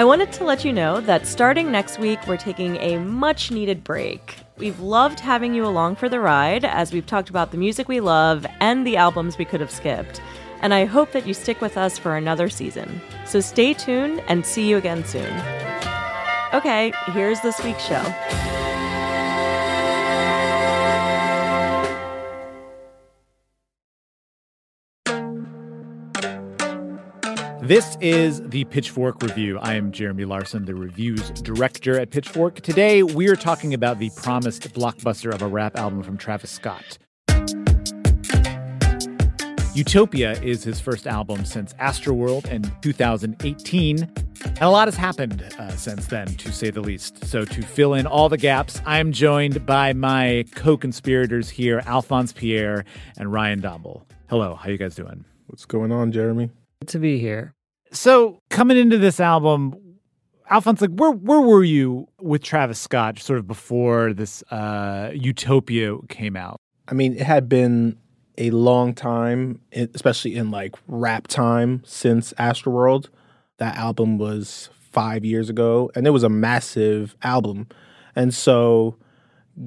I wanted to let you know that starting next week, we're taking a much needed break. We've loved having you along for the ride as we've talked about the music we love and the albums we could have skipped. And I hope that you stick with us for another season. So stay tuned and see you again soon. Okay, here's this week's show. This is the Pitchfork Review. I am Jeremy Larson, the reviews director at Pitchfork. Today, we are talking about the promised blockbuster of a rap album from Travis Scott. Utopia is his first album since Astroworld in 2018. And a lot has happened uh, since then, to say the least. So, to fill in all the gaps, I'm joined by my co conspirators here, Alphonse Pierre and Ryan Dombal. Hello, how you guys doing? What's going on, Jeremy? Good to be here. So, coming into this album, Alphonse, like, where where were you with Travis Scott, sort of before this uh, Utopia came out? I mean, it had been a long time, especially in like rap time since Astroworld. That album was five years ago, and it was a massive album. And so,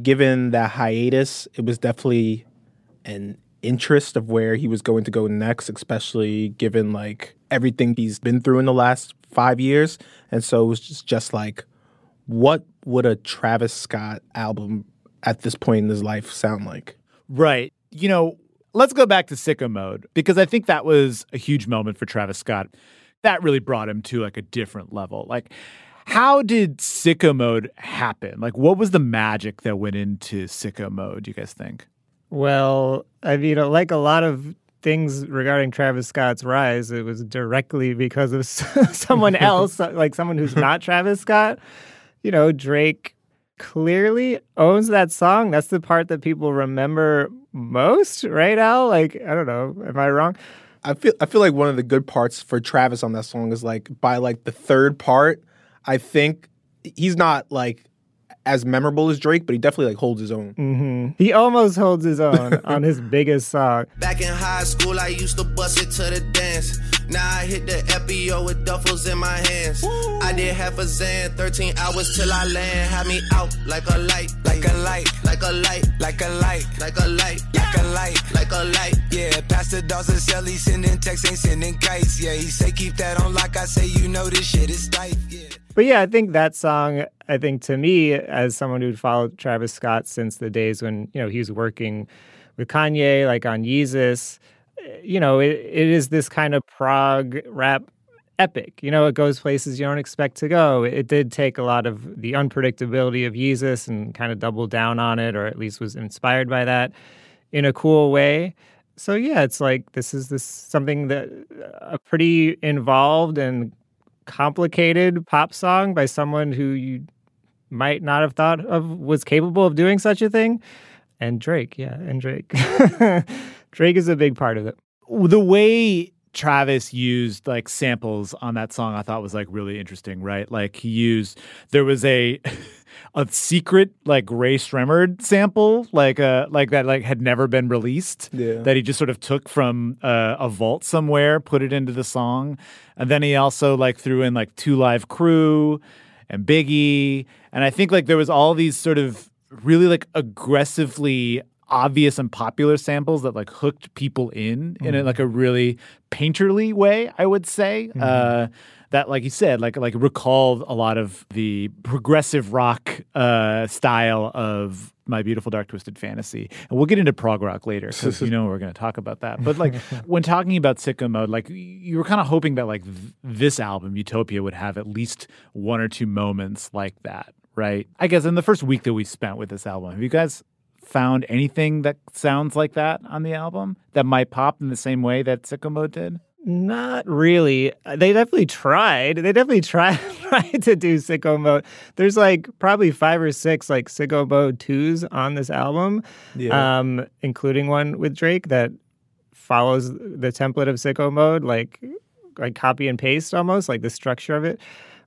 given that hiatus, it was definitely an interest of where he was going to go next, especially given like everything he's been through in the last five years. And so it was just, just like, what would a Travis Scott album at this point in his life sound like? Right. You know, let's go back to Sicko Mode because I think that was a huge moment for Travis Scott. That really brought him to like a different level. Like, how did Sicko Mode happen? Like, what was the magic that went into Sicko Mode, you guys think? Well, I mean, uh, like a lot of things regarding Travis Scott's rise, it was directly because of someone else, uh, like someone who's not Travis Scott. You know, Drake clearly owns that song. That's the part that people remember most, right, Al? Like, I don't know. Am I wrong? I feel I feel like one of the good parts for Travis on that song is like by like the third part, I think he's not like as memorable as Drake, but he definitely like holds his own. Mm-hmm. He almost holds his own on his biggest song. Back in high school, I used to bust it to the dance. Now I hit the FBO with duffels in my hands. Woo. I did half a Zan, 13 hours till I land. Had me out like a light, like a light, like a light, like a light, like a light, like a light, like a light. Yeah, Pastor Dawson Shelly sending texts, ain't sending kites. Yeah, he say keep that on like I say, you know this shit is tight. But yeah, I think that song, I think to me, as someone who'd followed Travis Scott since the days when, you know, he was working with Kanye, like on Yeezus, eh, you know, it, it is this kind of prog rap epic. You know, it goes places you don't expect to go. It did take a lot of the unpredictability of Yeezus and kind of double down on it, or at least was inspired by that in a cool way. So yeah, it's like this is this something that uh, a pretty involved and complicated pop song by someone who you might not have thought of was capable of doing such a thing. And Drake, yeah, and Drake. Drake is a big part of it. The way Travis used like samples on that song I thought was like really interesting, right? Like he used there was a a secret like Rae Sremmurd sample like uh like that like had never been released yeah. that he just sort of took from uh, a vault somewhere, put it into the song. And then he also like threw in like Two Live Crew and Biggie and I think like there was all these sort of really like aggressively obvious and popular samples that like hooked people in mm-hmm. in a, like a really painterly way, I would say. Mm-hmm. Uh, that, like you said, like like recalled a lot of the progressive rock uh, style of my beautiful dark twisted fantasy and we'll get into prog rock later because you know we're going to talk about that but like when talking about sicko mode like you were kind of hoping that like th- this album utopia would have at least one or two moments like that right i guess in the first week that we spent with this album have you guys found anything that sounds like that on the album that might pop in the same way that sicko mode did Not really. They definitely tried. They definitely tried tried to do sicko mode. There's like probably five or six like sicko mode twos on this album, Yeah. um, including one with Drake that follows the template of sicko mode, like like copy and paste almost, like the structure of it.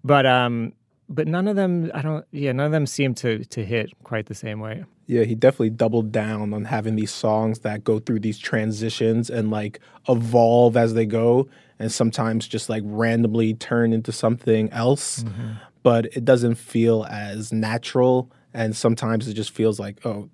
But um, but none of them. I don't. Yeah, none of them seem to to hit quite the same way. Yeah, he definitely doubled down on having these songs that go through these transitions and like evolve as they go and sometimes just like randomly turn into something else. Mm-hmm. But it doesn't feel as natural and sometimes it just feels like, oh,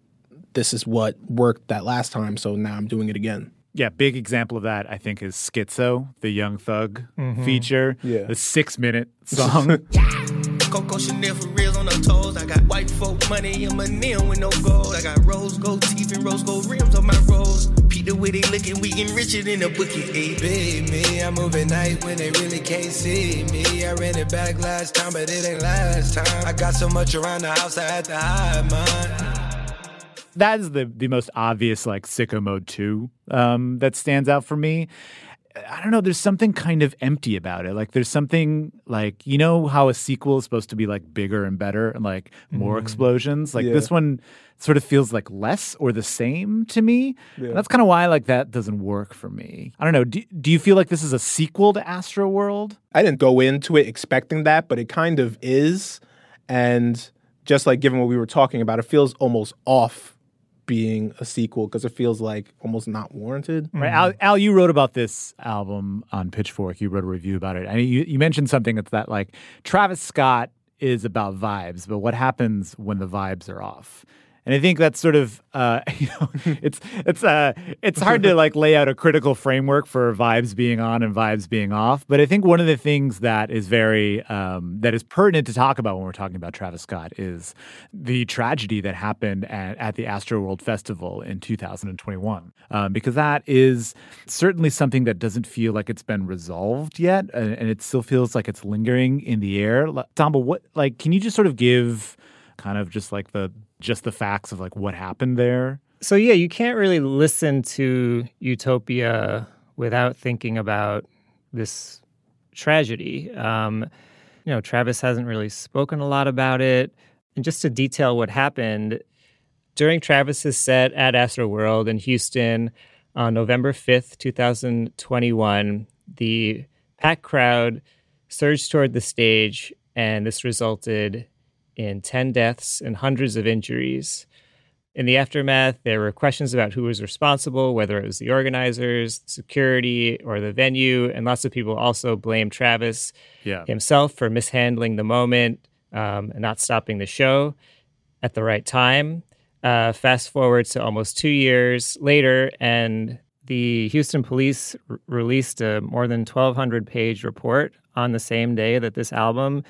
this is what worked that last time, so now I'm doing it again. Yeah, big example of that I think is Skitzo, the Young Thug mm-hmm. feature. Yeah. the six minute song. Coco Chanel for real on her toes. I got white folk money in my nail with no gold. I got rose gold teeth and rose gold rims on my rose. Pete the way they looking, we getting richer than a bookie. Ayy. Big me, I move at night when they really can't see me. I ran it back last time, but it ain't last time. I got so much around the house, I had to hide mine. that is the the most obvious like sicko mode 2 um that stands out for me i don't know there's something kind of empty about it. Like there's something like you know how a sequel is supposed to be like bigger and better and like more mm-hmm. explosions? Like Yeah. this one sort of feels like less or the same to me. And that's kind of why like that doesn't work for me. I don't know do, do you feel like this is a sequel to astro world? I didn't go into it expecting that, but it kind of is. And just like given what we were talking about, it feels almost off being a sequel because it feels like almost not warranted. Right, Al, mm-hmm. Al, you wrote about this album on Pitchfork. You wrote a review about it. I mean, you, you mentioned something that's that like Travis Scott is about vibes, but what happens when the vibes are off? And I think that's sort of uh, you know it's it's uh it's hard to like lay out a critical framework for vibes being on and vibes being off. But I think one of the things that is very um, that is pertinent to talk about when we're talking about Travis Scott is the tragedy that happened at, at the Astro World Festival in 2021, um, because that is certainly something that doesn't feel like it's been resolved yet, and, and it still feels like it's lingering in the air. Dombal, what like can you just sort of give kind of just like the just the facts of like what happened there? So yeah, you can't really listen to Utopia without thinking about this tragedy. Um, you know, Travis hasn't really spoken a lot about it. And just to detail what happened during Travis's set at Astro World in Houston on November 5th, 2021, the packed crowd surged toward the stage, and this resulted in 10 deaths and hundreds of injuries. In the aftermath, there were questions about who was responsible, whether it was the organizers, security, or the venue. And lots of people also blamed Travis Yeah. himself for mishandling the moment um, and not stopping the show at the right time. Uh, fast forward to almost two years later, and the Houston police r- released a more than 1,200 page report on the same day that this album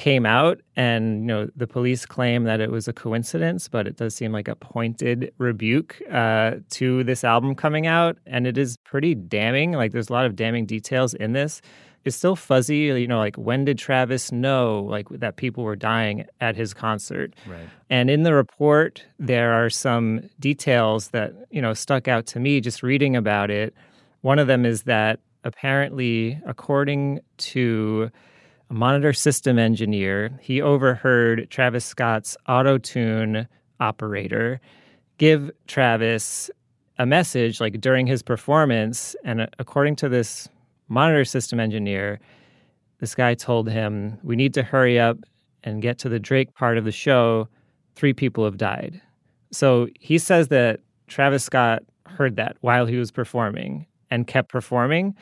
came out and you know the police claim that it was a coincidence but it does seem like a pointed rebuke uh, to this album coming out. And it is pretty damning. Like there's a lot of damning details in this. It's still fuzzy you know like when did travis know like that people were dying at his concert? Right. and in the report there are some details that you know stuck out to me just reading about it. One of them is that apparently according to a monitor system engineer, he overheard Travis Scott's auto tune operator give Travis a message like during his performance. And uh, according to this monitor system engineer, this guy told him, We need to hurry up and get to the Drake part of the show. Three people have died. So he says that Travis Scott heard that while he was performing and kept performing.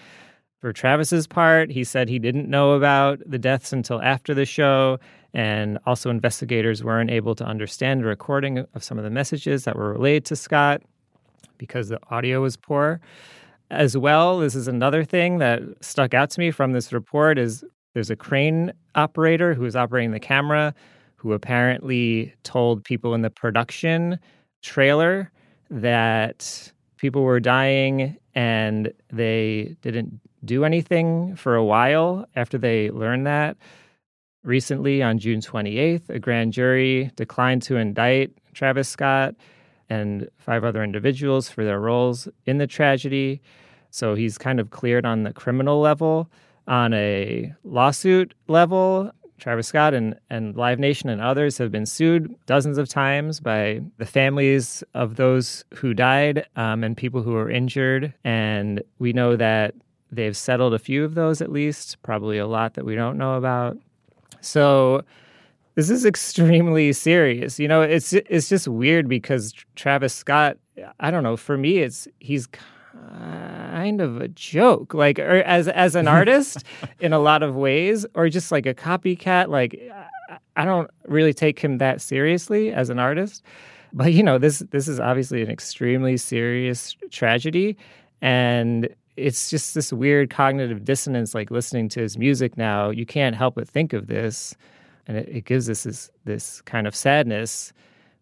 For Travis's part, he said he didn't know about the deaths until after the show, and also investigators weren't able to understand the recording of some of the messages that were relayed to Scott because the audio was poor. As well, this is another thing that stuck out to me from this report is There's a crane operator who was operating the camera who apparently told people in the production trailer that people were dying and they didn't do anything for a while after they learned that. Recently, on June 28th, a grand jury declined to indict Travis Scott and five other individuals for their roles in the tragedy. So he's kind of cleared on the criminal level. On a lawsuit level, Travis Scott and, and Live Nation and others have been sued dozens of times by the families of those who died um, and people who were injured. And we know that they've settled a few of those at least, probably a lot that we don't know about. So this is extremely serious. You know, it's it's just weird because Travis Scott, I don't know, for me it's he's kind of a joke like or as as an artist in a lot of ways or just like a copycat like I don't really take him that seriously as an artist. But you know, this this is obviously an extremely serious tragedy and it's just this weird cognitive dissonance like listening to his music now you can't help but think of this and it, it gives us this this kind of sadness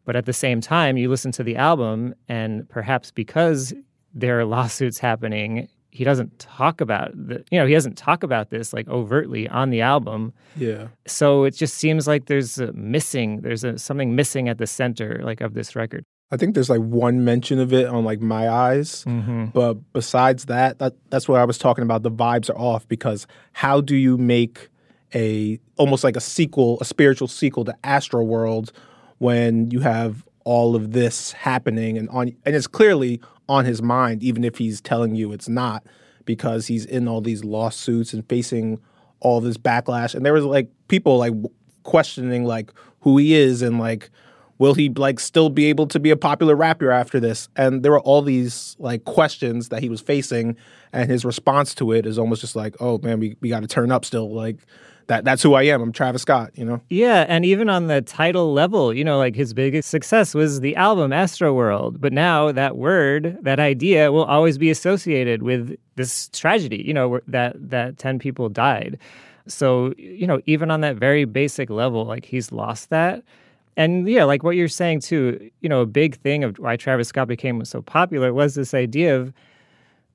but at the same time you listen to the album and perhaps because there are lawsuits happening he doesn't talk about the, you know he doesn't talk about this like overtly on the album Yeah. so it just seems like there's a missing there's a, something missing at the center like of this record I think there's like one mention of it on like My Eyes, mm-hmm. but besides that, that that's where I was talking about. The vibes are off because how do you make a almost like a sequel, a spiritual sequel to Astro World when you have all of this happening and on and it's clearly on his mind, even if he's telling you it's not, because he's in all these lawsuits and facing all this backlash. And there was like people like questioning like who he is and like will he like still be able to be a popular rapper after this and there were all these like questions that he was facing and his response to it is almost just like oh man we, we got to turn up still like that that's who i am i'm travis scott you know Yeah, and even on the title level, you know, like his biggest success was the album Astro World. But now that word, that idea will always be associated with this tragedy, you know, that that 10 people died. So, you know, even on that very basic level, like he's lost that. And yeah, like what you're saying too, you know, a big thing of why Travis Scott became so popular was this idea of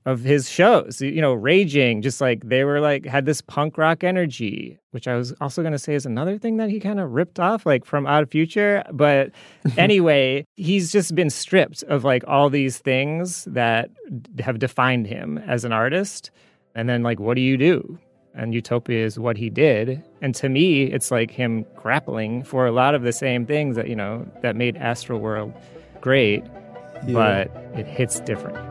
of his shows, you know, raging, just like they were like had this punk rock energy, which I was also going to say is another thing that he kind of ripped off like from Odd Future. But anyway, he's just been stripped of like all these things that have defined him as an artist. And then like, what do you do? And Utopia is what he did. And to me, it's like him grappling for a lot of the same things that, you know, that made Astroworld great, but it hits different.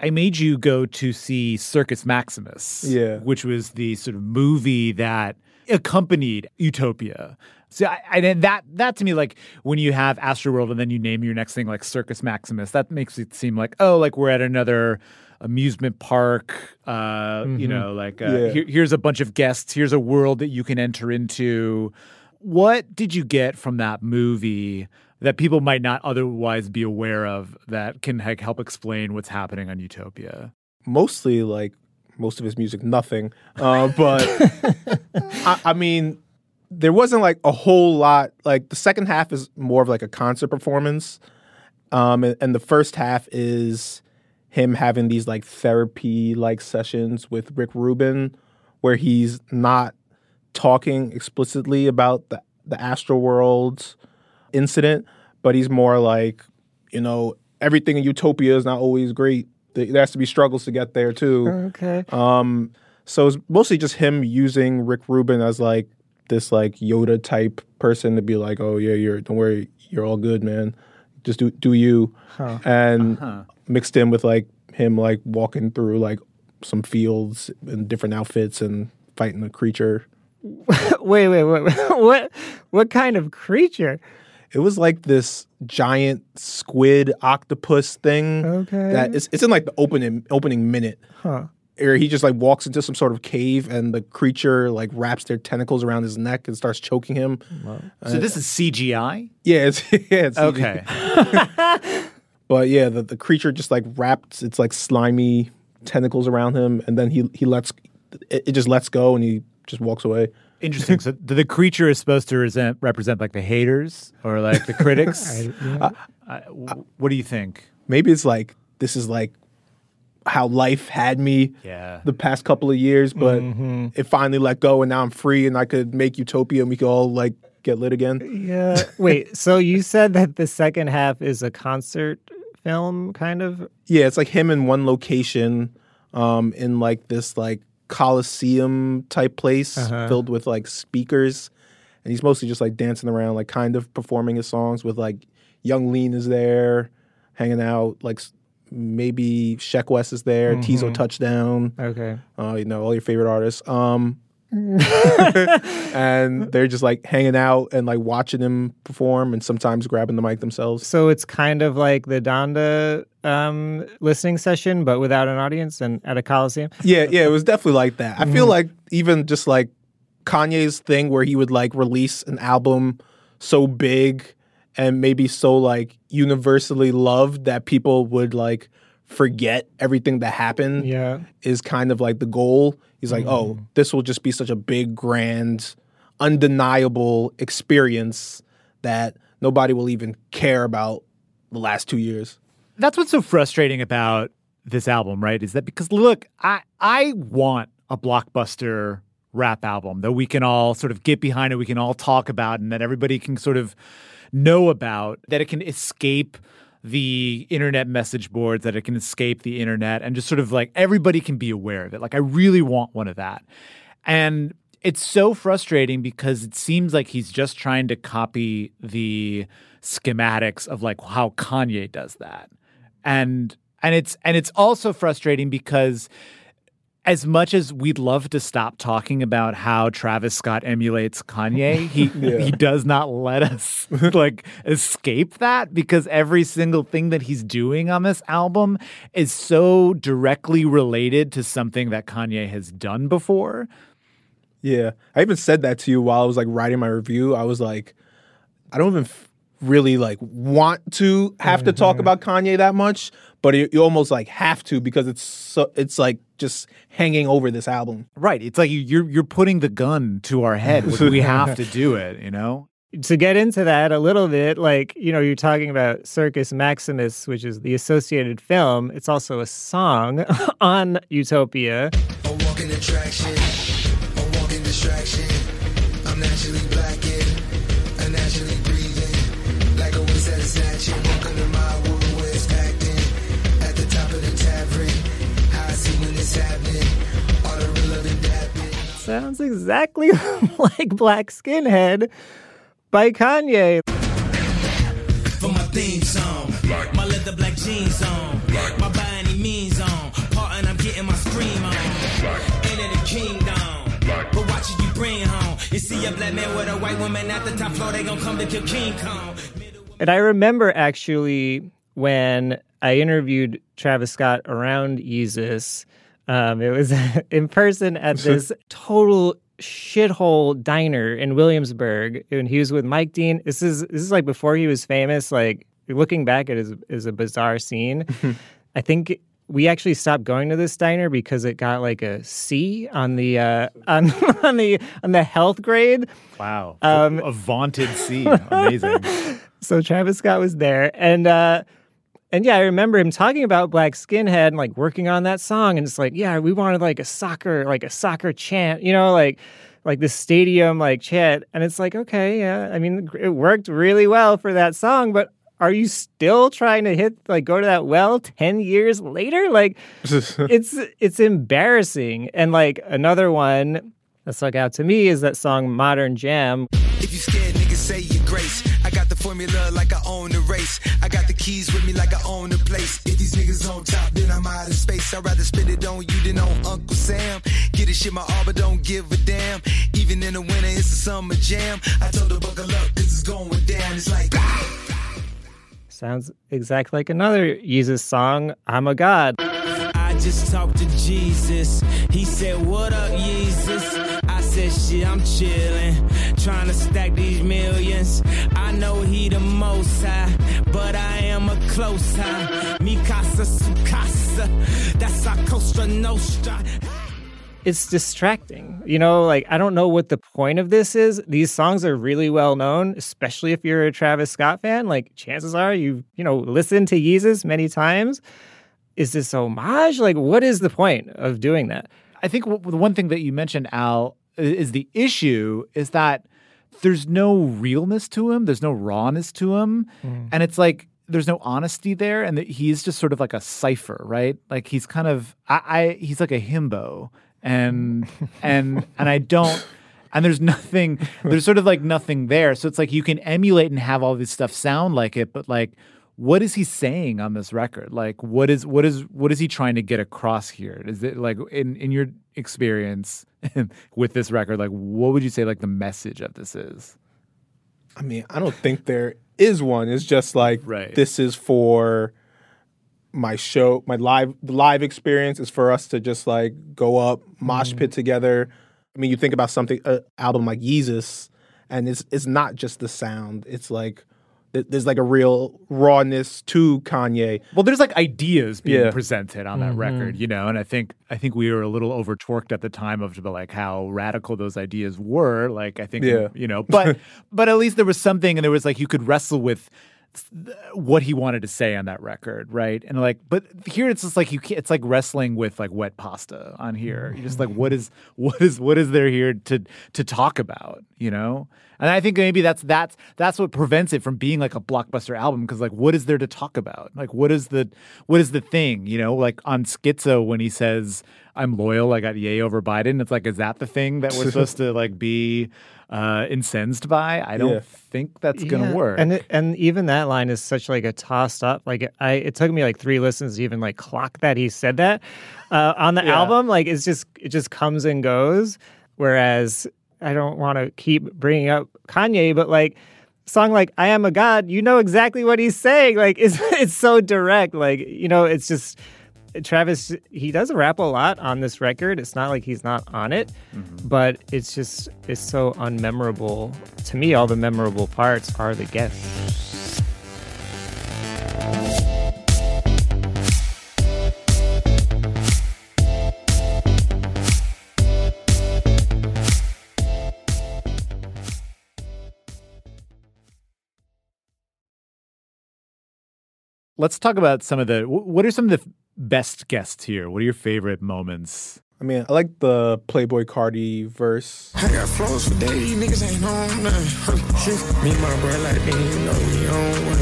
I made you go to see Circus Maximus, Yeah. which was the sort of movie that accompanied Utopia. So I, I that that to me like when you have Astroworld and then you name your next thing like Circus Maximus, that makes it seem like oh like we're at another amusement park. Uh, You know, like uh, Yeah. here, here's a bunch of guests. Here's a world that you can enter into. What did you get from that movie that people might not otherwise be aware of that can like, help explain what's happening on Utopia? mostly like most of his music nothing uh, but I, I mean there wasn't like a whole lot like the second half is more of like a concert performance um, and, and the first half is him having these like therapy like sessions with rick rubin where he's not talking explicitly about the, the astro world incident but he's more like you know everything in utopia is not always great there has to be struggles to get there too. Okay. Um, so it's mostly just him using Rick Rubin as like this like Yoda type person to be like, oh yeah, you're don't worry, you're all good, man. Just do do you, and mixed in with like him like walking through like some fields in different outfits and fighting a creature. wait, wait, wait. what what kind of creature? It was like this giant squid octopus thing. Okay. That it's, it's in like the opening opening minute. Huh. Or he just like walks into some sort of cave and the creature like wraps their tentacles around his neck and starts choking him. So uh, this is CGI. Yeah, it's, yeah, it's Okay. But yeah, the, the creature just like wraps its like slimy tentacles around him and then he he lets it, it just lets go and he just walks away. Interesting. So the, the creature is supposed to resent, represent like the haters or like the critics. Uh, w- what do you think? Maybe it's like this is like how life had me Yeah. the past couple of years, but Mm-hmm. it finally let go and now I'm free and I could make utopia and we could all like get lit again. Yeah. Wait, so you said that the second half is a concert film kind of? Yeah, it's like him in one location, um, in like this like coliseum type place Uh-huh. filled with like speakers, and he's mostly just like dancing around, like kind of performing his songs with like Yung Lean is there, hanging out, like maybe Sheck Wes is there, Teezo Touchdown, Okay. uh, you know all your favorite artists, um, and they're just like hanging out and like watching him perform, and sometimes grabbing the mic themselves. So it's kind of like the Donda um, listening session, but without an audience and at a coliseum. Yeah, yeah, it was definitely like that. I feel like even just like Kanye's thing where he would like release an album so big and maybe so like universally loved that people would like forget everything that happened Yeah. is kind of like the goal. He's like, oh, mm. this will just be such a big, grand, undeniable experience that nobody will even care about the last two years. That's what's so frustrating about this album, right? Is that because look, I I want a blockbuster rap album that we can all sort of get behind and we can all talk about and that everybody can sort of know about, that it can escape the internet message boards, that it can escape the internet and just sort of like everybody can be aware of it. Like I really want one of that. And it's so frustrating because it seems like he's just trying to copy the schematics of like how Kanye does that. And and it's and it's also frustrating because as much as we'd love to stop talking about how Travis Scott emulates Kanye, he he does not let us like escape that because every single thing that he's doing on this album is so directly related to something that Kanye has done before. Yeah, I even said that to you while I was like writing my review. I was like, I don't even f- really like want to have to talk mm-hmm. about Kanye that much, but you, you almost like have to because it's so it's like just hanging over this album. Right. It's like you- you're you're putting the gun to our head. we have to do it, you know? to get into that a little bit, like, you know, you're talking about Circus Maximus, which is the associated film. It's also a song on Utopia. A walking attraction, a walking distraction. I'm naturally blackened, Sounds exactly like Black Skinhead by Kanye. for my theme song. black. My leather black jeans on. black. My by any means on. Part and I'm getting my scream on. Enter the kingdom. black. But watch it you bring home. You see a black man with a white woman at the top floor, they gon' come to kill King Kong. And I remember actually when I interviewed Travis Scott around Yeezus, um, it was in person at this total shithole diner in Williamsburg, and he was with Mike Dean. This is this is like before he was famous. Like looking back it is is a bizarre scene. I think we actually stopped going to this diner because it got like a C on the uh, on on the on the health grade. Wow. Um, a vaunted C. Amazing. So Travis Scott was there, and uh, and yeah, I remember him talking about Black Skinhead and like working on that song, and it's like, yeah, we wanted like a soccer, like a soccer chant, you know, like like the stadium like chant, and it's like, okay, yeah, I mean, it worked really well for that song, but are you still trying to hit like go to that well 10 years later? Like it's it's embarrassing. And like another one that stuck out to me is that song Modern Jam. If you scared, niggas say your grace. I got the formula like I own the race. I got the keys with me like I own the place. If these niggas on top, then I'm out of space. I'd rather spend it on you than on Uncle Sam. Get this shit my all, but don't give a damn. Even in the winter, it's a summer jam. I told her buckle up, cause it's going down. It's like. Ah! Sounds exactly like another Yeezus song, I'm a God. I just talked to Jesus. He said, What up, Jesus? I said, Shit, I'm chillin', trying to stack these millions. I know he the most high, but I am a close high. Mi casa su casa, that's our Cosa Nostra. It's distracting. You know, like I don't know what the point of this is. These songs are really well known, especially if you're a Travis Scott fan. Like chances are you, you know, listened to Yeezus many times. Is this homage? Like, what is the point of doing that? I think w- the one thing that you mentioned, Al, i- is the issue is that there's no realness to him. There's no rawness to him. Mm. And it's like, there's no honesty there. And that he's just sort of like a cipher, right? Like he's kind of, I, I he's like a himbo. And, and, and I don't, and there's nothing, there's sort of like nothing there. So it's like you can emulate and have all this stuff sound like it, but like, what is he saying on this record? Like, what is what is what is he trying to get across here? Is it like in in your experience with this record? Like, what would you say like the message of this is? I mean, I don't think there is one. It's just like Right. this is for my show, my live the live experience is for us to just like go up, mosh Mm-hmm. pit together. I mean, you think about something an album like Yeezus, and it's it's not just the sound. It's like there's like a real rawness to Kanye. Well, there's like ideas being Yeah. presented on that mm-hmm. record, you know, and I think I think we were a little overtorqued at the time of like how radical those ideas were. Like I think, Yeah. you know, but but at least there was something, and there was like you could wrestle with what he wanted to say on that record, right? And like, but here it's just like you can't. It's like wrestling with like wet pasta on here. You're just like, what is what is what is there here to to talk about, you know? And I think maybe that's that's that's what prevents it from being like a blockbuster album because like what is there to talk about? Like what is the what is the thing? You know, like on Skitzo when he says I'm loyal, I got yay over Biden. It's like is that the thing that we're supposed to like be uh incensed by? I don't Yeah. think that's gonna Yeah. work. And it, and even that line is such like a tossed up. Like I, it took me like three listens to even like clock that he said that uh, on the Yeah. album. Like it's just it just comes and goes. Whereas I don't want to keep bringing up Kanye, but like song like I am a god, you know exactly what he's saying. Like it's it's so direct. Like you know, it's just. Travis, he does rap a lot on this record. It's not like he's not on it, mm-hmm. but it's just it's so unmemorable. To me, all the memorable parts are the guests. Let's talk about some of the. What are some of the best guests here? What are your favorite moments? I mean, I like the Playboi Carti verse. I got flows for days, niggas ain't on nothing. Me and my bro like, man, you know we on one.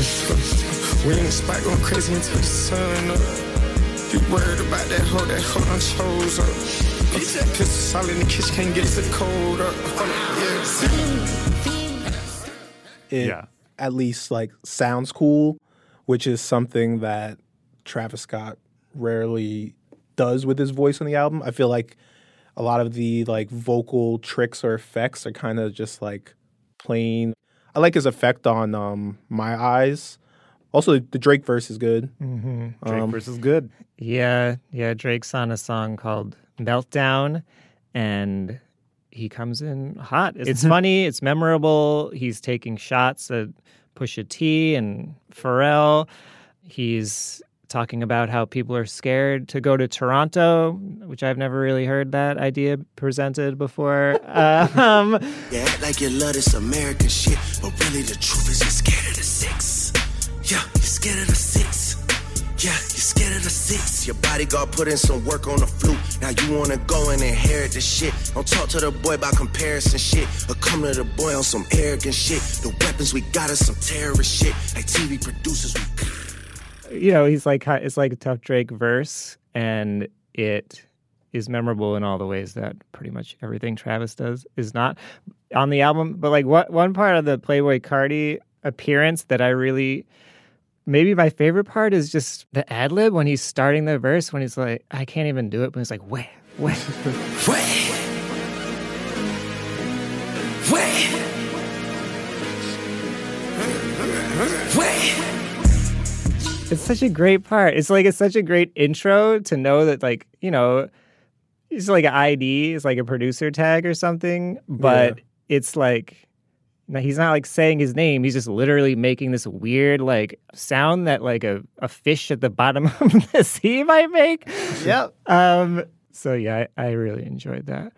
We in the spot going crazy until the sun up. You worried about that hoe, that hoe done chose up. Bitch, that pistol all in the kitchen, can't get the cold up. Yeah. It Yeah. at least like sounds cool, which is something that Travis Scott rarely does with his voice on the album. I feel like a lot of the like vocal tricks or effects are kind of just like plain. I like his effect on um my eyes. Also, the Drake verse is good. Drake Um, is good. Yeah, yeah. Drake's on a song called Meltdown, and he comes in hot. It's funny. It's memorable. He's taking shots at Pusha T and Pharrell. He's talking about how people are scared to go to Toronto, which I've never really heard that idea presented before. um, You act like you love this American shit, but really the truth is you're scared of the six. Yeah, you're scared of the six. Yeah, you're scared of the six. Your bodyguard put in some work on the flute. Now you wanna go and inherit the shit. Don't talk to the boy about comparison shit. Or come to the boy on some arrogant shit. The weapons we got are some terrorist shit. Like TV producers, we you know, he's like it's like a tough Drake verse, and it is memorable in all the ways that pretty much everything Travis does is not on the album. But like what one part of the Playboi Carti appearance that I really maybe my favorite part is just the ad lib when he's starting the verse when he's like, I can't even do it, but he's like, where, where, where, where, where. It's such a great part. It's like it's such a great intro to know that like, you know, it's like an ID, it's like a producer tag or something, but yeah. it's like now he's not like saying his name. He's just literally making this weird like sound that like a, a fish at the bottom of the sea might make. Yep. Um. So yeah, I, I really enjoyed that.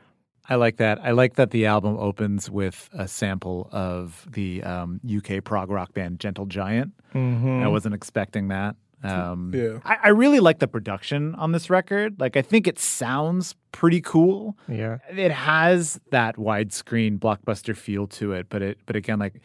I like that. I like that the album opens with a sample of the um, UK prog rock band Gentle Giant. Mm-hmm. I wasn't expecting that. Um, yeah. I, I, really like the production on this record. Like, I think it sounds pretty cool. Yeah, it has that widescreen blockbuster feel to it, but it, but again, like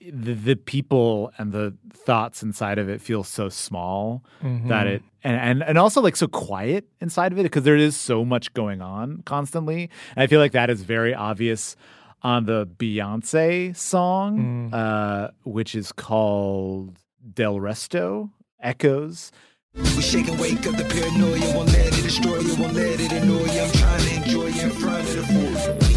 the the people and the thoughts inside of it feel so small mm-hmm. that it and, and and also like so quiet inside of it because there is so much going on constantly. And I feel like that is very obvious on the Beyonce song, mm. uh, which is called Del Resto echoes. We shake and wake up the paranoia, won't let it destroy you, won't let it annoy you. I'm trying to enjoy you in front of the fool.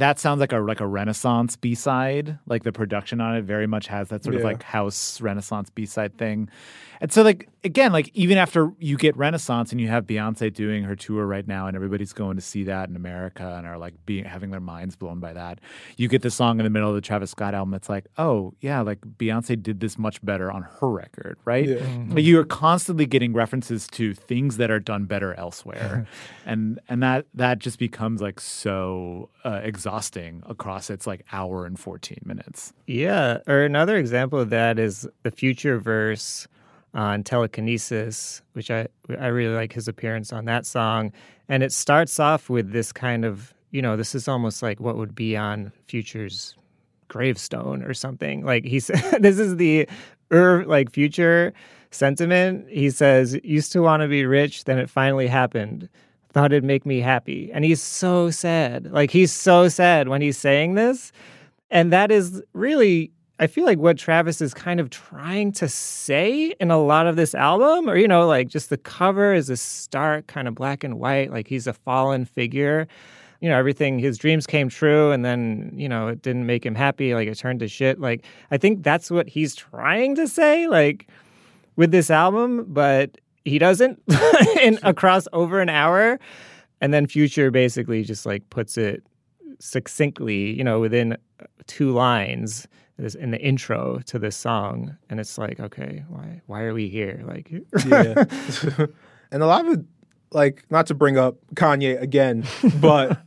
That sounds like a like a Renaissance B side. Like the production on it very much has that sort Yeah. of like house Renaissance B side thing. And so like again, like even after you get Renaissance and you have Beyonce doing her tour right now and everybody's going to see that in America and are like being having their minds blown by that, you get the song in the middle of the Travis Scott album that's like, oh yeah, like Beyonce did this much better on her record, right? Yeah. Like, you are constantly getting references to things that are done better elsewhere, and and that that just becomes like so uh, exhausting across its like hour and fourteen minutes. Yeah, or another example of that is the future verse on telekinesis, which I I really like his appearance on that song, and it starts off with this kind of you know this is almost like what would be on Future's gravestone or something. Like he's this is the er, like future sentiment. He says, "Used to want to be rich, then it finally happened." Thought it'd make me happy. And he's so sad. Like, he's so sad when he's saying this. And that is really, I feel like what Travis is kind of trying to say in a lot of this album, or, you know, like just the cover is a stark kind of black and white, like he's a fallen figure. You know, everything, his dreams came true, and then, you know, it didn't make him happy. Like, it turned to shit. Like, I think that's what he's trying to say, like, with this album, but he doesn't in across over an hour. And then Future basically just like puts it succinctly, you know, within two lines is in the intro to this song. And it's like, okay, why why are we here? Like yeah. and a lot of it, like, not to bring up Kanye again, but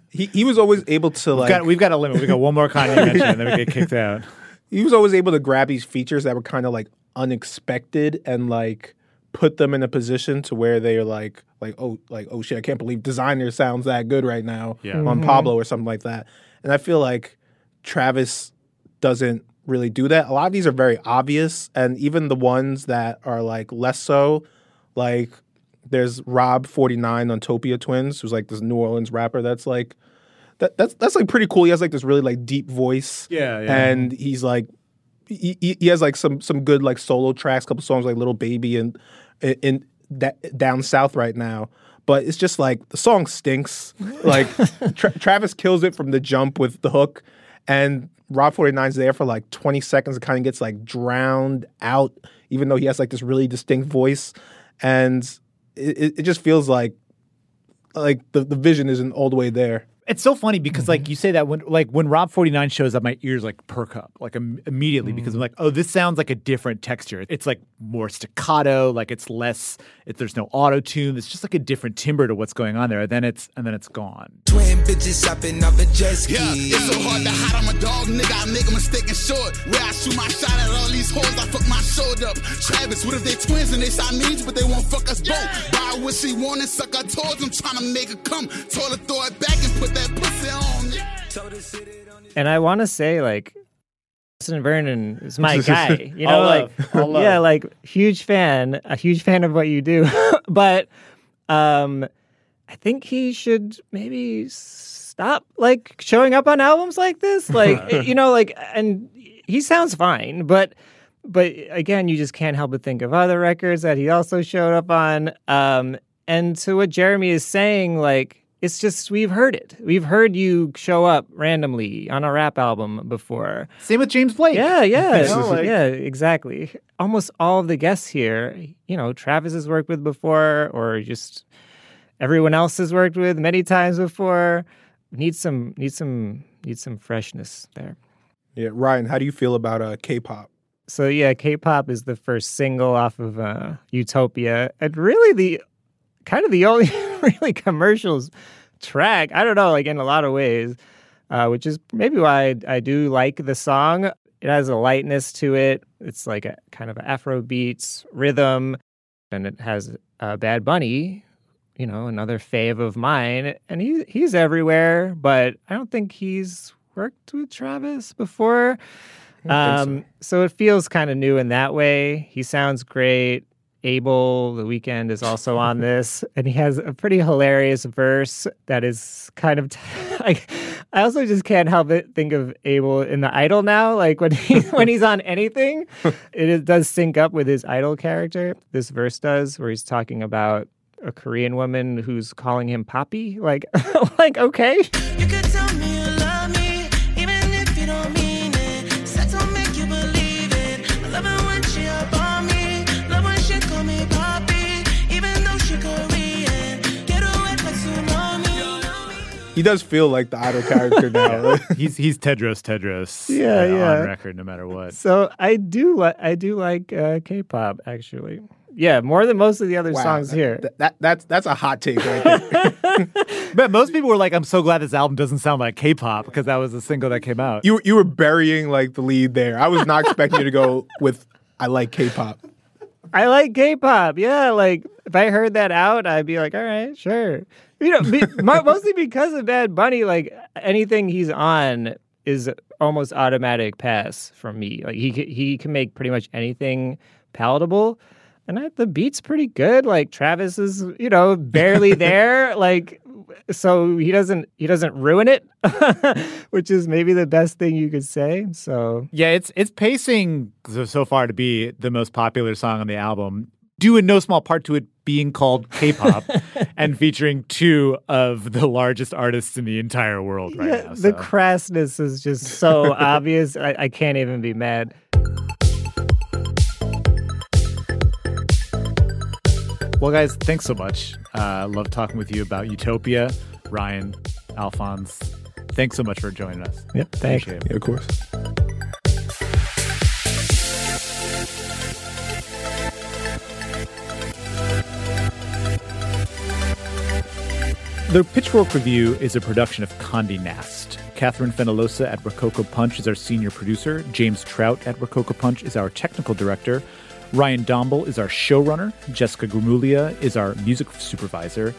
he, he was always able to We've like got we've got a limit. We got one more Kanye mention, and then we get kicked out. he was always able to grab these features that were kind of like unexpected and like put them in a position to where they're like like oh like oh shit I can't believe Desiigner sounds that good right now Yeah. on mm-hmm. Pablo or something like that. And I feel like Travis doesn't really do that. A lot of these are very obvious and even the ones that are like less so like there's Rob 49 on Topia Twins who's like this New Orleans rapper that's like that, that's that's like pretty cool. He has like this really like deep voice Yeah, yeah. and he's like he, he he has like some some good like solo tracks, couple songs like Little Baby and in that down south right now. But it's just like the song stinks. Like Tra- Travis kills it from the jump with the hook, and Rob 49's there for like 20 seconds. It kind of gets like drowned out, even though he has like this really distinct voice, and it- it just feels like like the, the vision isn't all the way there. It's so funny because Mm-hmm. like you say that when like when Rob 49 shows up, my ears like perk up like Im- immediately because I'm Mm. like, oh, this sounds like a different texture. It's like more staccato, like it's less. It, there's no auto tune. It's just like a different timbre to what's going on there. And then it's and then it's gone. Twin bitches hopping off a jet ski. Yeah, it's so hard to hide. I'm a dog, nigga. I make a mistake and short. Where I shoot my shot at all these hoes, I fuck my shoulder up. Travis, what if they twins and they Siamese, but they won't fuck us both? Buy what she want and suck her toes. I'm trying to make her come. Told her throw it back and put that pussy on. And I want to say, like, Justin Vernon is my guy. You know, like, love. Love. yeah, like, huge fan, a huge fan of what you do. but um, I think he should maybe stop, like, showing up on albums like this. Like, you know, like, and he sounds fine, but. But again, you just can't help but think of other records that he also showed up on. Um, and to what Jeremy is saying, like, it's just we've heard it. We've heard you show up randomly on a rap album before. Same with James Blake. Yeah, yeah, You know, like- yeah, exactly. Almost all of the guests here, you know, Travis has worked with before, or just everyone else has worked with many times before. Need some, need some, need some freshness there. Yeah, Ryan, how do you feel about uh, K-pop? So yeah, K-pop is the first single off of uh, Utopia, and really the kind of the only really commercials track. I don't know, like in a lot of ways, uh, which is maybe why I, I do like the song. It has a lightness to it. It's like a kind of Afro beats rhythm, and it has uh, Bad Bunny, you know, another fave of mine, and he's he's everywhere. But I don't think he's worked with Travis before. Um, so. it feels kind of new in that way. He sounds great. Abel, the Weeknd is also on this, and he has a pretty hilarious verse that is kind of like. I also just can't help but think of Abel in the Idol now. Like when he when he's on anything, it is, does sync up with his Idol character. This verse does, where he's talking about a Korean woman who's calling him Poppy. Like, like okay. He does feel like the idol character now. he's he's Tedros Tedros. Yeah, uh, yeah. On record, no matter what. So I do like I do like uh, K-pop actually. Yeah, more than most of the other Wow, songs that- here. That, that that's that's a hot take right there. But most people were like, "I'm so glad this album doesn't sound like K-pop because that was a single that came out." you you were burying like the lead there. I was not expecting you to go with I like K-pop. I like K-pop. Yeah, like if I heard that out, I'd be like, all right, sure. You know, be, mo- mostly because of Bad Bunny. Like anything he's on is almost automatic pass from me. Like he he can make pretty much anything palatable. And I, the beat's pretty good. Like Travis is, you know, barely there. like, so he doesn't he doesn't ruin it, which is maybe the best thing you could say. So Yeah, it's it's pacing so, so far to be the most popular song on the album, due in no small part to it being called K-pop and featuring two of the largest artists in the entire world right Yeah, now. the crassness is just so obvious. I, I can't even be mad. Well, guys, thanks so much. Uh, love talking with you about Utopia, Ryan, Alphonse. Thanks so much for joining us. Yep, thanks. Appreciate it. Yeah, of course. The Pitchfork Review is a production of Condé Nast. Catherine Fenollosa at Rococo Punch is our senior producer. James Trout at Rococo Punch is our technical director. Ryan Dombal is our showrunner. Jessica Gramuglia is our music supervisor.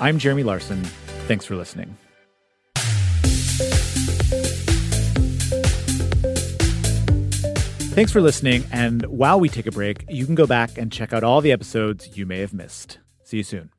I'm Jeremy Larson. Thanks for listening. Thanks for listening. And while we take a break, you can go back and check out all the episodes you may have missed. See you soon.